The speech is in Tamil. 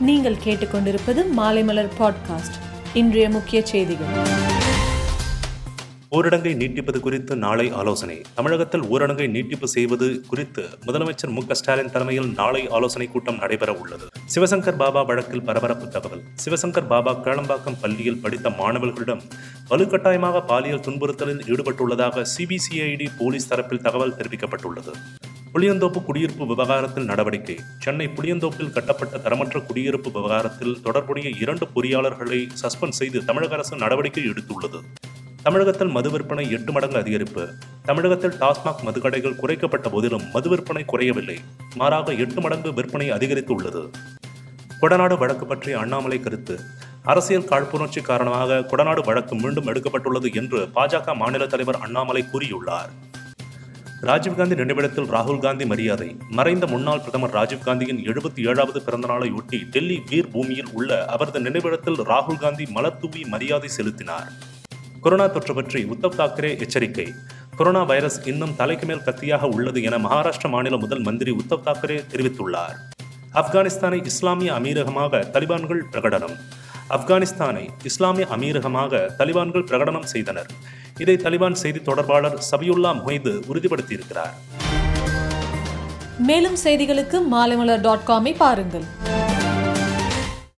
நீங்கள் கேட்டுக்கொண்டிருப்பது மாலைமலர் பாட்காஸ்ட் இன்றைய முக்கிய செய்திகள். ஊரடங்கை நீட்டிப்பது குறித்து நாளை ஆலோசனை. தமிழகத்தில் ஊரடங்கை நீட்டிப்பு செய்வது குறித்து முதலமைச்சர் மு ஸ்டாலின் தலைமையில் நாளை ஆலோசனை கூட்டம் நடைபெற உள்ளது. சிவசங்கர் பாபா வழக்கில் பரபரப்பு தகவல். சிவசங்கர் பாபா கேளம்பாக்கம் பள்ளியில் படித்த மாணவர்களிடம் வலுக்கட்டாயமாக பாலியல் துன்புறுத்தலில் ஈடுபட்டுள்ளதாக சிபிசிஐடி போலீஸ் தரப்பில் தகவல் தெரிவிக்கப்பட்டுள்ளது. புளியந்தோப்பு குடியிருப்பு விவகாரத்தில் நடவடிக்கை. சென்னை புளியந்தோப்பில் கட்டப்பட்ட தரமற்ற குடியிருப்பு விவகாரத்தில் தொடர்புடைய இரண்டு பொறியாளர்களை சஸ்பெண்ட் செய்து தமிழக அரசு நடவடிக்கை எடுத்துள்ளது. தமிழகத்தில் மது விற்பனை எட்டு மடங்கு அதிகரிப்பு. தமிழகத்தில் டாஸ்மாக் மதுக்கடைகள் குறைக்கப்பட்ட போதிலும் மது விற்பனை குறையவில்லை. மாறாக எட்டு மடங்கு விற்பனை அதிகரித்துள்ளது. கொடநாடு வழக்கு பற்றி அண்ணாமலை கருத்து. அரசியல் காழ்ப்புணர்ச்சி காரணமாக கொடநாடு வழக்கு மீண்டும் எடுக்கப்பட்டுள்ளது என்று பாஜக மாநில தலைவர் அண்ணாமலை கூறியுள்ளார். ராஜீவ்காந்தி நினைவிடத்தில் ராகுல் காந்தி மரியாதை. மறைந்த முன்னாள் பிரதமர் ராஜீவ்காந்தியின் எழுபத்தி ஏழாவது பிறந்த நாளையொட்டி டெல்லி வீர் பூமியில் உள்ள அவரது நினைவிடத்தில் ராகுல் காந்தி மலத்தூவி மரியாதை செலுத்தினார். கொரோனா தொற்று பற்றி உத்தவ் தாக்கரே எச்சரிக்கை. கொரோனா வைரஸ் இன்னும் தலைக்கு மேல் கத்தியாக உள்ளது என மகாராஷ்டிர மாநில முதல் மந்திரி உத்தவ் தாக்கரே தெரிவித்துள்ளார். ஆப்கானிஸ்தானை இஸ்லாமிய அமீரகமாக தலிபான்கள் பிரகடனம். ஆப்கானிஸ்தானை இஸ்லாமிய அமீரகமாக தலிபான்கள் பிரகடனம் செய்தனர். இதை தலிபான் செய்தி தொடர்பாளர் சபியுல்லா மொய்து உறுதிப்படுத்தியிருக்கிறார். மேலும் செய்திகளுக்கு மாலைமலர் டாட் காமை பாருங்கள்.